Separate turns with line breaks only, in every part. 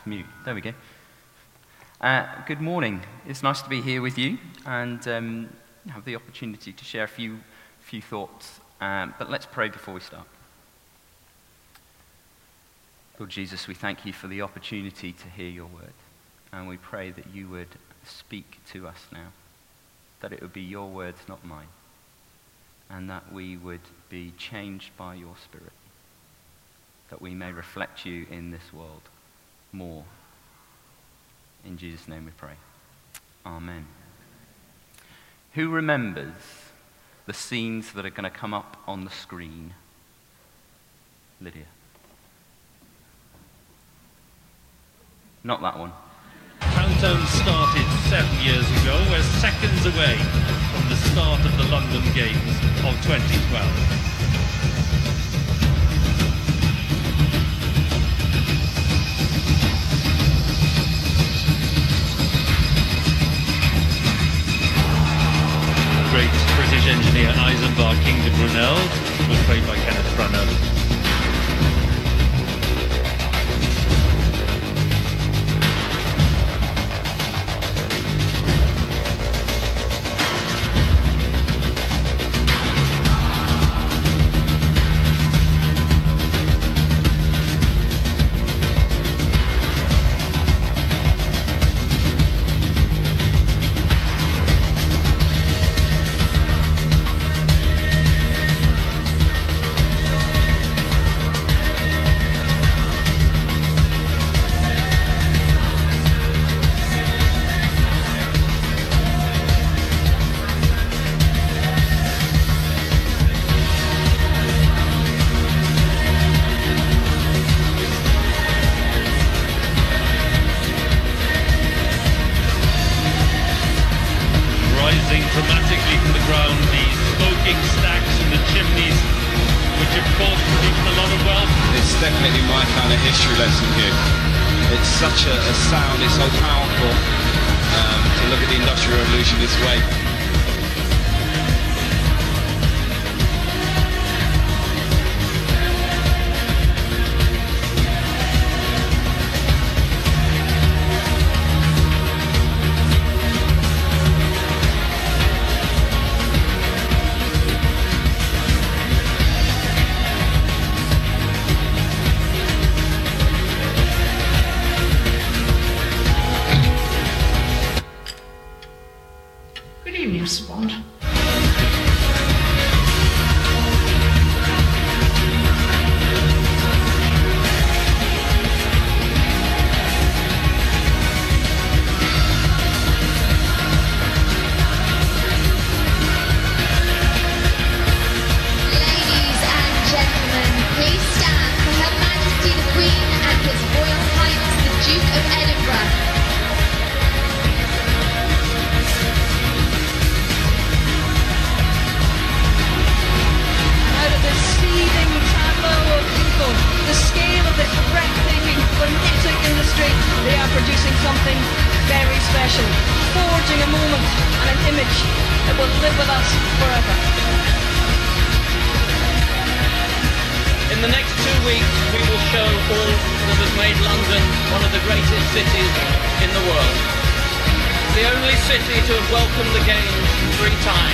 off mute. There we go. Uh, good morning. It's nice to be here with you and um, have the opportunity to share a few, few thoughts. Um, but let's pray before we start. Lord Jesus, we thank you for the opportunity to hear your word. And we pray that you would speak to us now, that it would be your words, not mine, and that we would be changed by your Spirit, that we may reflect you in this world more. In Jesus' name we pray. Amen. Who remembers the scenes that are going to come up on the screen? Lydia. Not that one.
Countdown started seven years ago. We're seconds away from the start of the London Games of 2012. Isambard Kingdom Brunel was played by Kenneth Branagh.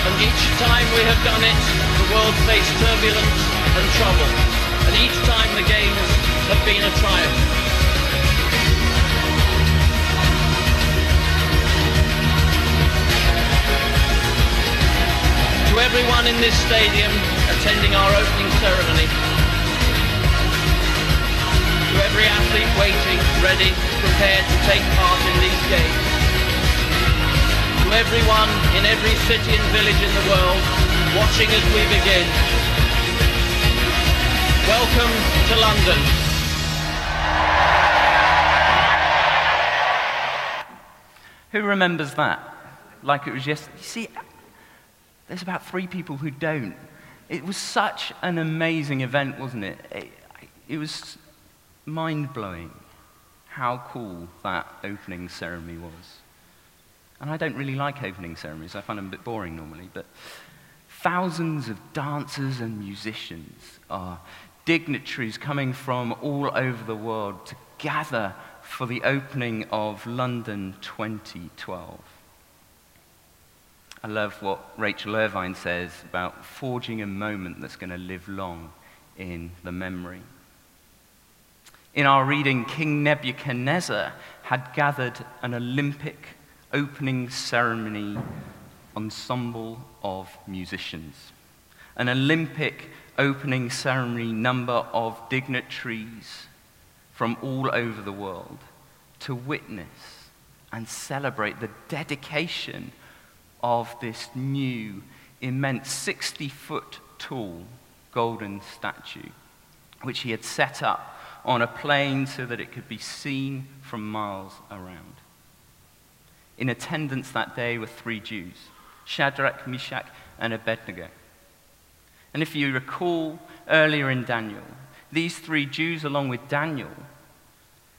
And each time we have done it, the world faced turbulence and trouble, and each time the Games have been a triumph. To everyone in this stadium attending our opening ceremony, to every athlete waiting, ready, prepared to take part in these games. Everyone in every city and village in the world watching as we begin. Welcome to London.
Who remembers that? Like it was yesterday. You see, there's about three people who don't. It was such an amazing event, wasn't it? It, it was mind blowing how cool that opening ceremony was. And I don't really like opening ceremonies, I find them a bit boring normally, but thousands of dancers and musicians are dignitaries coming from all over the world to gather for the opening of London 2012. I love what Rachel Irvine says about forging a moment that's going to live long in the memory. In our reading, King Nebuchadnezzar had gathered an Olympic opening ceremony ensemble of musicians, an Olympic opening ceremony number of dignitaries from all over the world to witness and celebrate the dedication of this new, immense, 60 foot tall golden statue, which he had set up on a plain so that it could be seen from miles around. In attendance that day were three Jews Shadrach, Meshach, and Abednego. And if you recall earlier in Daniel, these three Jews, along with Daniel,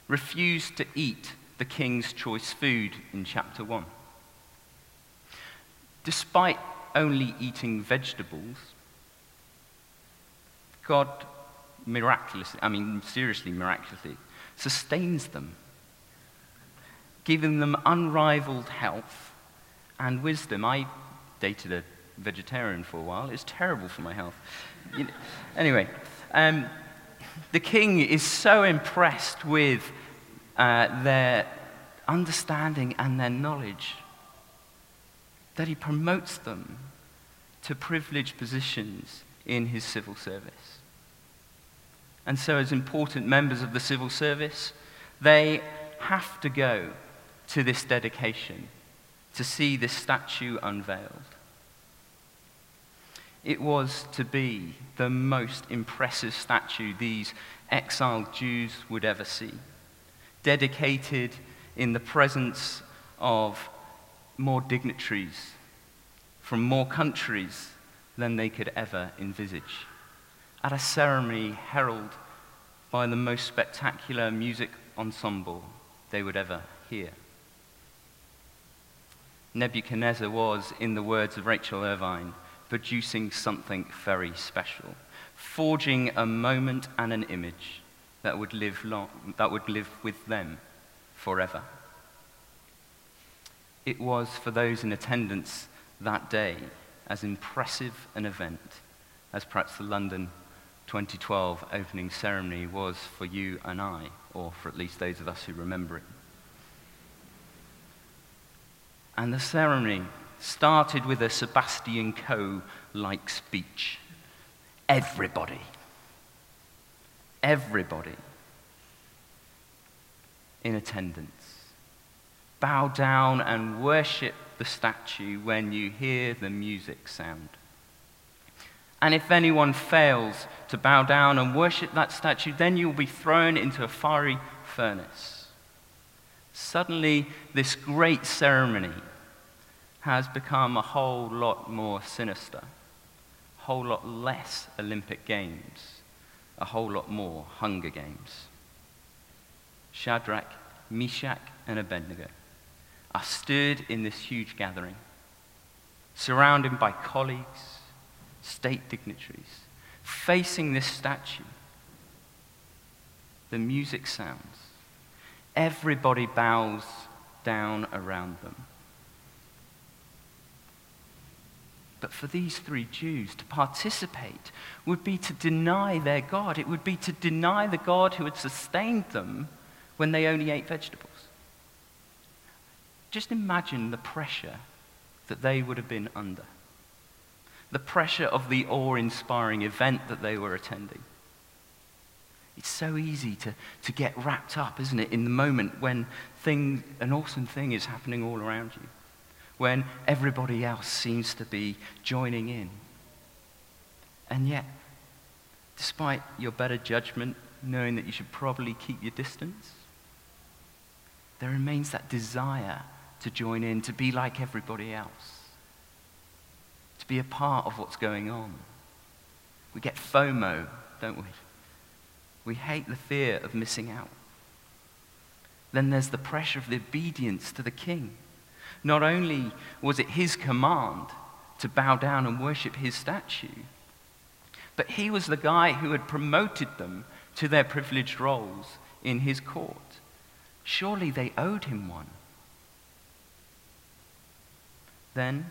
refused to eat the king's choice food in chapter 1. Despite only eating vegetables, God miraculously, I mean, seriously miraculously, sustains them, giving them unrivaled health and wisdom. I dated a vegetarian for a while. It's terrible for my health. You know, anyway, um, the king is so impressed with uh, their understanding and their knowledge that he promotes them to privileged positions in his civil service. And so, as important members of the civil service, they have to go to this dedication to see this statue unveiled. It was to be the most impressive statue these exiled Jews would ever see, dedicated in the presence of more dignitaries from more countries than they could ever envisage. At a ceremony heralded by the most spectacular music ensemble they would ever hear. Nebuchadnezzar was, in the words of Rachel Irvine, producing something very special, forging a moment and an image that would live, long, that would live with them forever. It was for those in attendance that day as impressive an event as perhaps the London 2012 opening ceremony was for you and I, or for at least those of us who remember it. And the ceremony started with a Sebastian Coe like speech. Everybody, everybody in attendance, bow down and worship the statue when you hear the music sound. And if anyone fails to bow down and worship that statue, then you'll be thrown into a fiery furnace. Suddenly, this great ceremony has become a whole lot more sinister, a whole lot less Olympic Games, a whole lot more Hunger Games. Shadrach, Meshach, and Abednego are stood in this huge gathering, surrounded by colleagues, state dignitaries, facing this statue. The music sounds. Everybody bows down around them. But for these three Jews, to participate would be to deny their God. It would be to deny the God who had sustained them when they only ate vegetables. Just imagine the pressure that they would have been under. The pressure of the awe inspiring event that they were attending. It's so easy to, to get wrapped up, isn't it, in the moment when thing, an awesome thing is happening all around you, when everybody else seems to be joining in. And yet, despite your better judgment, knowing that you should probably keep your distance, there remains that desire to join in, to be like everybody else, to be a part of what's going on. We get FOMO, don't we? We hate the fear of missing out. Then there's the pressure of the obedience to the king. Not only was it his command to bow down and worship his statue, but he was the guy who had promoted them to their privileged roles in his court Surely they owed him one. Then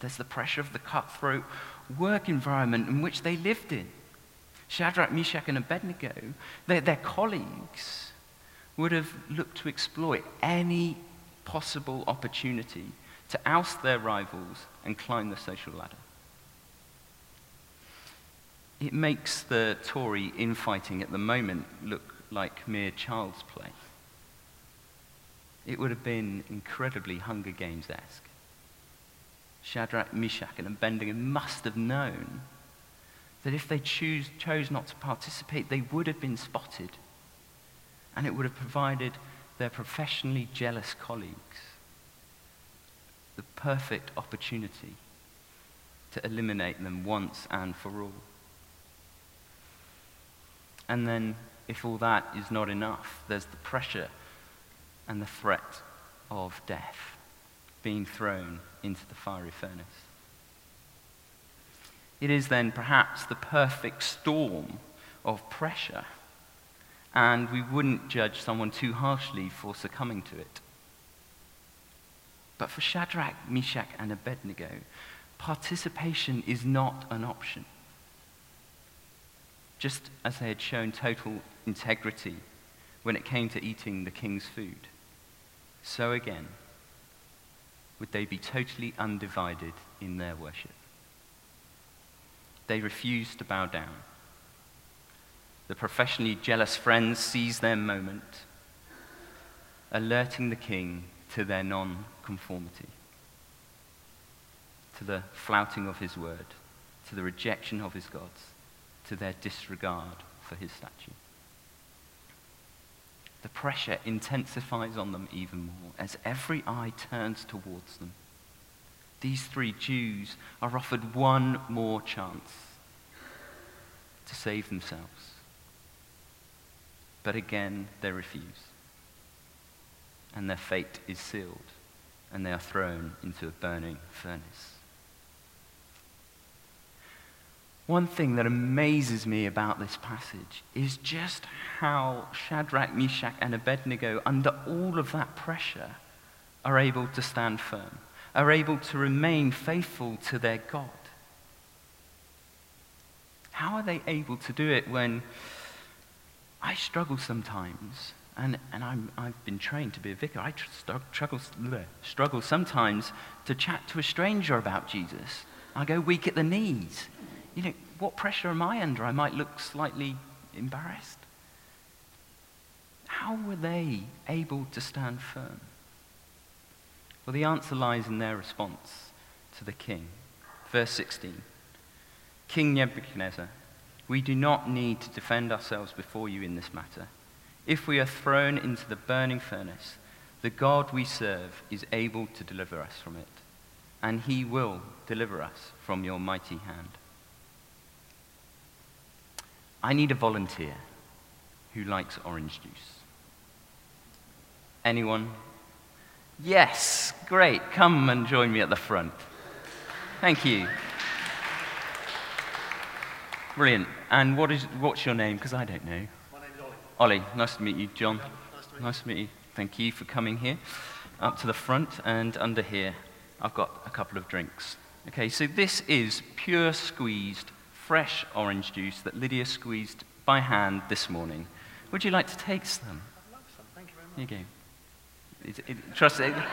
there's the pressure of the cutthroat work environment in which they lived in. Shadrach, Meshach, and Abednego, their, their colleagues, would have looked to exploit any possible opportunity to oust their rivals and climb the social ladder. It makes the Tory infighting at the moment look like mere child's play. It would have been incredibly Hunger Games esque. Shadrach, Meshach, and Abednego must have known that if they chose not to participate, they would have been spotted. And it would have provided their professionally jealous colleagues the perfect opportunity to eliminate them once and for all. And then, if all that is not enough, there's the pressure and the threat of death being thrown into the fiery furnace. It is then perhaps the perfect storm of pressure, and we wouldn't judge someone too harshly for succumbing to it. But for Shadrach, Meshach, and Abednego, participation is not an option. Just as they had shown total integrity when it came to eating the king's food, so again would they be totally undivided in their worship. They refused to bow down. The professionally jealous friends seized their moment, alerting the king to their non conformity, to the flouting of his word, to the rejection of his gods, to their disregard for his statue. The pressure intensifies on them even more as every eye turns towards them. These three Jews are offered one more chance to save themselves. But again, they refuse and their fate is sealed, and they are thrown into a burning furnace. One thing that amazes me about this passage is just how Shadrach, Meshach, and Abednego, under all of that pressure, are able to stand firm, are able to remain faithful to their God. How are they able to do it when I struggle sometimes and, and I'm, I've been trained to be a vicar. I struggle, struggle sometimes to chat to a stranger about Jesus. I go weak at the knees. You know, what pressure am I under? I might look slightly embarrassed. How were they able to stand firm? Well, the answer lies in their response to the king. Verse 16 King Nebuchadnezzar, we do not need to defend ourselves before you in this matter. If we are thrown into the burning furnace, the God we serve is able to deliver us from it, and he will deliver us from your mighty hand. I need a volunteer who likes orange juice. Anyone? Yes, great. Come and join me at the front. Thank you. Brilliant. And what is, what's your name? Because I don't know. My name is Ollie. Ollie, nice to meet you. John, nice to meet, nice to meet you. Thank you for coming here. Up to the front and under here, I've got a couple of drinks. Okay, so this is pure squeezed, fresh orange juice that Lydia squeezed by hand this morning. Would you like to taste them?
I'd love some. Thank you very much.
Here you go. It, it, trust it.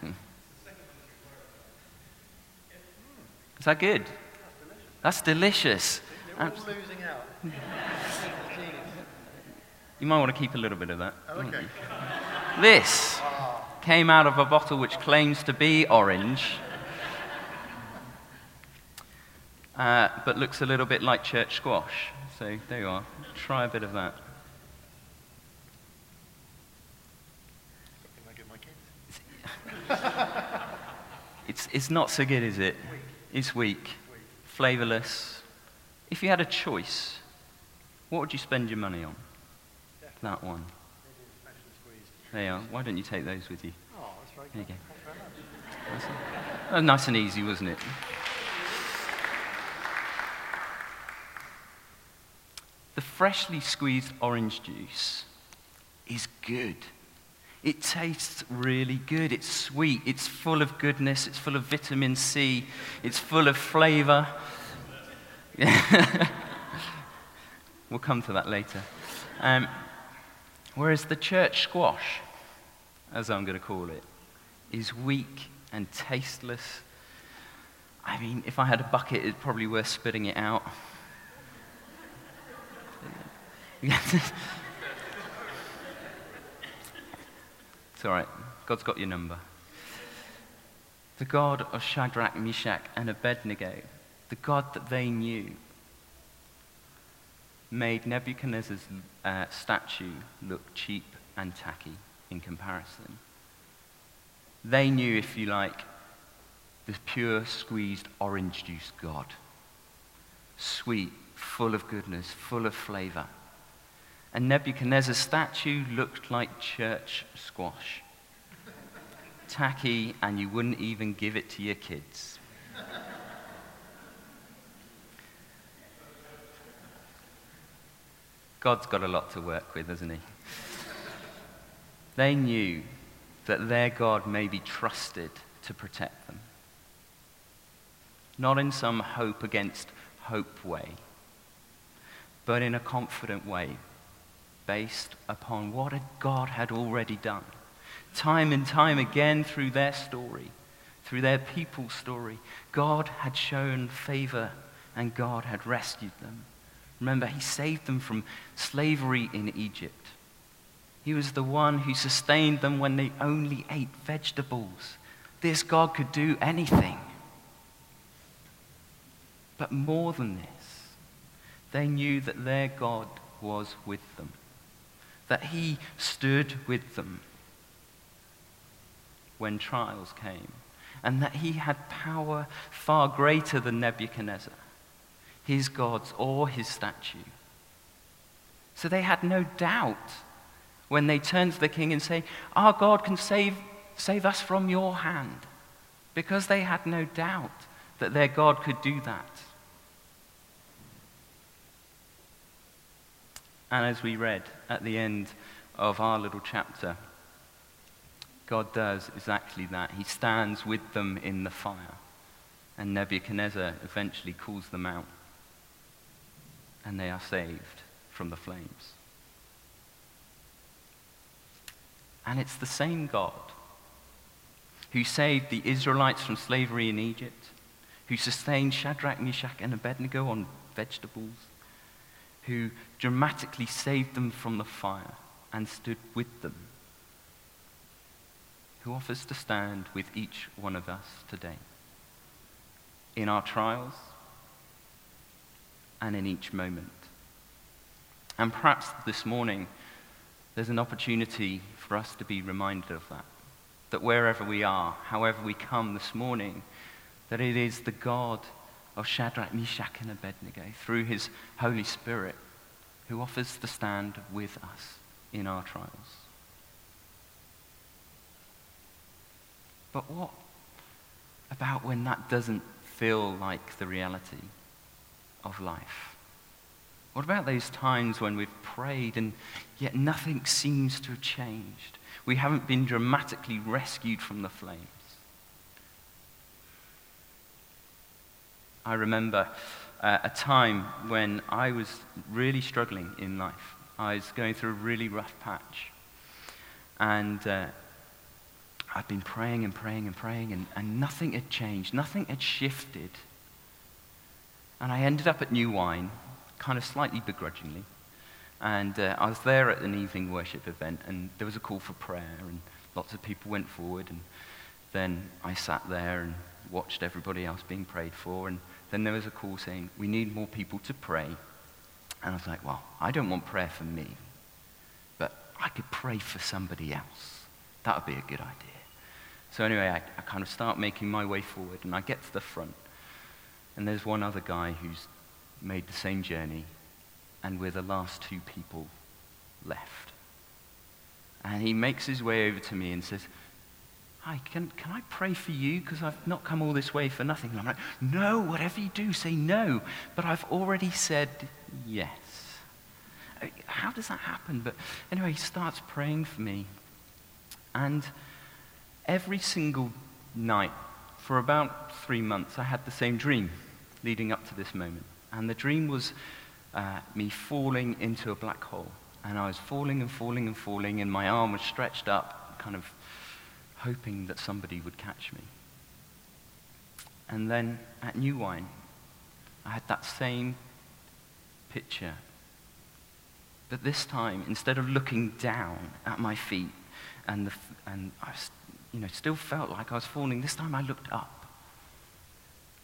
Hmm. Is that good? That's delicious.
They're all losing out.
You might want to keep a little bit of that.
Oh, okay.
This came out of a bottle which claims to be orange, uh, but looks a little bit like church squash. So there you are. Try a bit of that.
Can I get my kids?
It's, it's not so good, is it? It's weak, flavorless. If you had a choice, what would you spend your money on? That one.
Maybe a special squeeze.
There you are. Why don't you take those with you?
Oh, that's very
There you
good.
go.
Thanks very much.
Nice and easy, wasn't it? The freshly squeezed orange juice is good. It tastes really good. It's sweet. It's full of goodness. It's full of vitamin C. It's full of flavor. we'll come to that later. Um, whereas the church squash, as I'm going to call it, is weak and tasteless. I mean, if I had a bucket, it's probably worth spitting it out. It's all right. God's got your number. The God of Shadrach, Meshach, and Abednego, the God that they knew, made Nebuchadnezzar's uh, statue look cheap and tacky in comparison. They knew, if you like, the pure squeezed orange juice God. Sweet, full of goodness, full of flavor. And Nebuchadnezzar's statue looked like church squash. Tacky, and you wouldn't even give it to your kids. God's got a lot to work with, hasn't he? They knew that their God may be trusted to protect them. Not in some hope against hope way, but in a confident way, based upon what God had already done. Time and time again through their story, through their people's story, God had shown favor and God had rescued them. Remember, He saved them from slavery in Egypt. He was the one who sustained them when they only ate vegetables. This God could do anything. But more than this, they knew that their God was with them, that He stood with them when trials came, and that He had power far greater than Nebuchadnezzar, his gods, or his statue. So they had no doubt when they turn to the king and say, Our God can save, save us from your hand. Because they had no doubt that their God could do that. And as we read at the end of our little chapter, God does exactly that. He stands with them in the fire. And Nebuchadnezzar eventually calls them out. And they are saved from the flames. And it's the same God who saved the Israelites from slavery in Egypt, who sustained Shadrach, Meshach, and Abednego on vegetables, who dramatically saved them from the fire and stood with them, who offers to stand with each one of us today in our trials and in each moment. And perhaps this morning, there's an opportunity for us to be reminded of that. That wherever we are, however we come this morning, that it is the God of Shadrach, Meshach, and Abednego, through his Holy Spirit, who offers to stand with us in our trials. But what about when that doesn't feel like the reality of life? What about those times when we've prayed and yet nothing seems to have changed? We haven't been dramatically rescued from the flames. I remember uh, a time when I was really struggling in life. I was going through a really rough patch. And uh, I'd been praying and praying and praying, and, and nothing had changed, nothing had shifted. And I ended up at New Wine kind of slightly begrudgingly. And uh, I was there at an evening worship event, and there was a call for prayer, and lots of people went forward. And then I sat there and watched everybody else being prayed for. And then there was a call saying, We need more people to pray. And I was like, Well, I don't want prayer for me, but I could pray for somebody else. That would be a good idea. So, anyway, I, I kind of start making my way forward, and I get to the front. And there's one other guy who's made the same journey, and we're the last two people left. And he makes his way over to me and says, Hi, can, can I pray for you? Because I've not come all this way for nothing. And I'm like, No, whatever you do, say no. But I've already said yes. uh, how does that happen? But anyway, he starts praying for me. And every single night for about three months, I had the same dream leading up to this moment. And the dream was uh, me falling into a black hole. And I was falling and falling and falling, and my arm was stretched up, kind of hoping that somebody would catch me. And then at New Wine, I had that same picture. But this time, instead of looking down at my feet, and, the, and I was, you know, still felt like I was falling, this time I looked up.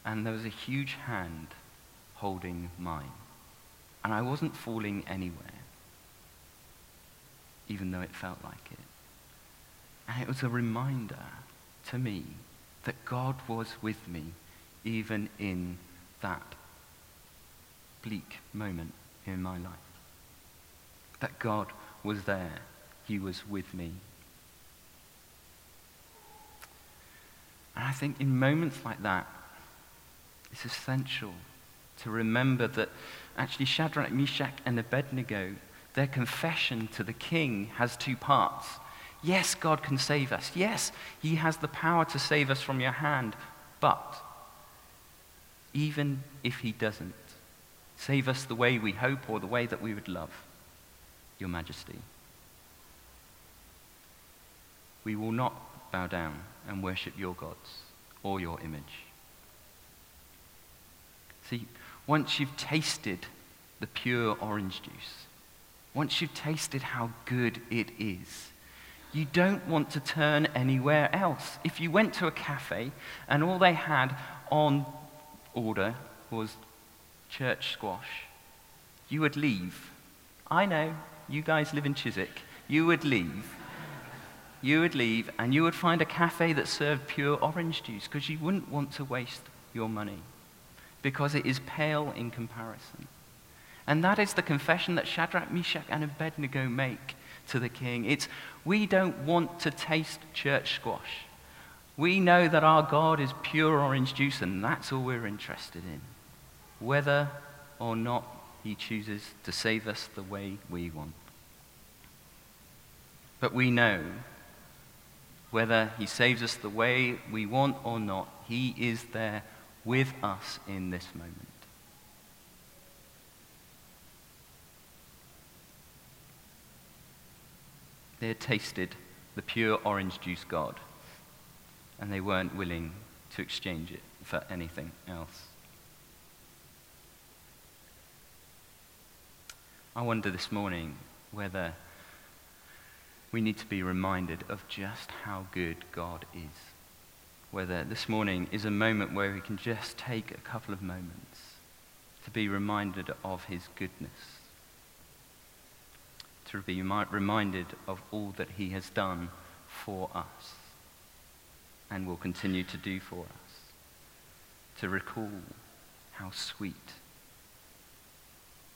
And there was a huge hand holding mine. And I wasn't falling anywhere, even though it felt like it. And it was a reminder to me that God was with me even in that bleak moment in my life. That God was there. He was with me. And I think in moments like that, it's essential to remember that actually Shadrach, Meshach, and Abednego, their confession to the king has two parts. Yes, God can save us. Yes, He has the power to save us from your hand. But even if He doesn't, save us the way we hope or the way that we would love, Your Majesty, we will not bow down and worship your gods or your image. See, once you've tasted the pure orange juice, once you've tasted how good it is, you don't want to turn anywhere else. If you went to a cafe and all they had on order was church squash, you would leave. I know, you guys live in Chiswick. You would leave. You would leave and you would find a cafe that served pure orange juice because you wouldn't want to waste your money because it is pale in comparison. And that is the confession that Shadrach, Meshach, and Abednego make to the king. It's we don't want to taste church squash. We know that our God is pure orange juice, and that's all we're interested in. Whether or not he chooses to save us the way we want. But we know whether he saves us the way we want or not, he is there with us in this moment. They had tasted the pure orange juice God, and they weren't willing to exchange it for anything else. I wonder this morning whether we need to be reminded of just how good God is. Whether this morning is a moment where we can just take a couple of moments to be reminded of his goodness to be reminded of all that he has done for us and will continue to do for us. To recall how sweet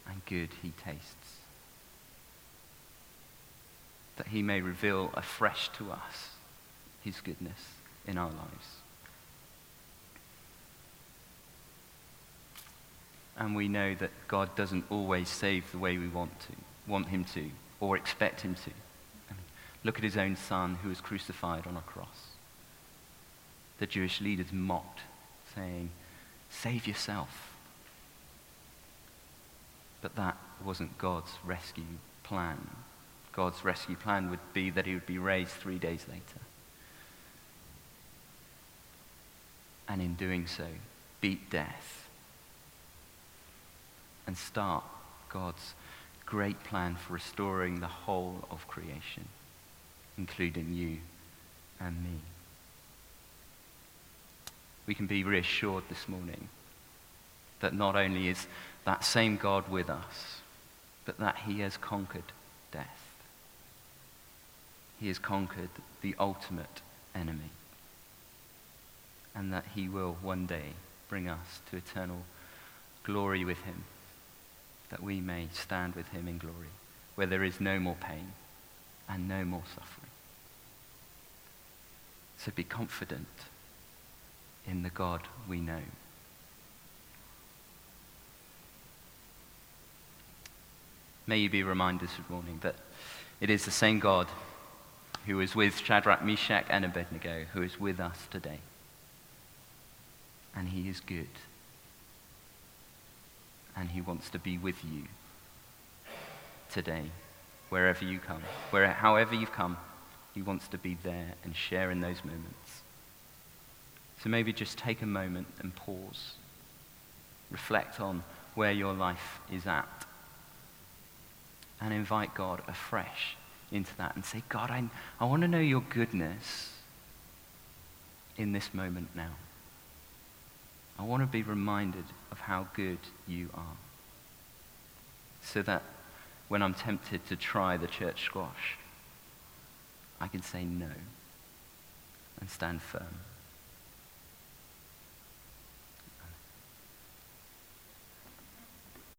and good he tastes. That he may reveal afresh to us his goodness in our lives. And we know that God doesn't always save the way we want to, want him to or expect him to. look at his own son who was crucified on a cross. The Jewish leaders mocked, saying, Save yourself. But that wasn't God's rescue plan. God's rescue plan would be that he would be raised three days later. And in doing so, beat death and start God's great plan for restoring the whole of creation, including you and me. We can be reassured this morning that not only is that same God with us, but that he has conquered death. He has conquered the ultimate enemy. And that he will one day bring us to eternal glory with him that we may stand with him in glory, where there is no more pain and no more suffering. So be confident in the God we know. May you be reminded this morning that it is the same God who is with Shadrach, Meshach, and Abednego who is with us today. And he is good. And he wants to be with you today, wherever you come, where, however you've come, he wants to be there and share in those moments. So maybe just take a moment and pause. Reflect on where your life is at. And invite God afresh into that and say, God, I, I want to know your goodness in this moment now. I want to be reminded how good you are. So that when I'm tempted to try the church squash, I can say no and stand firm.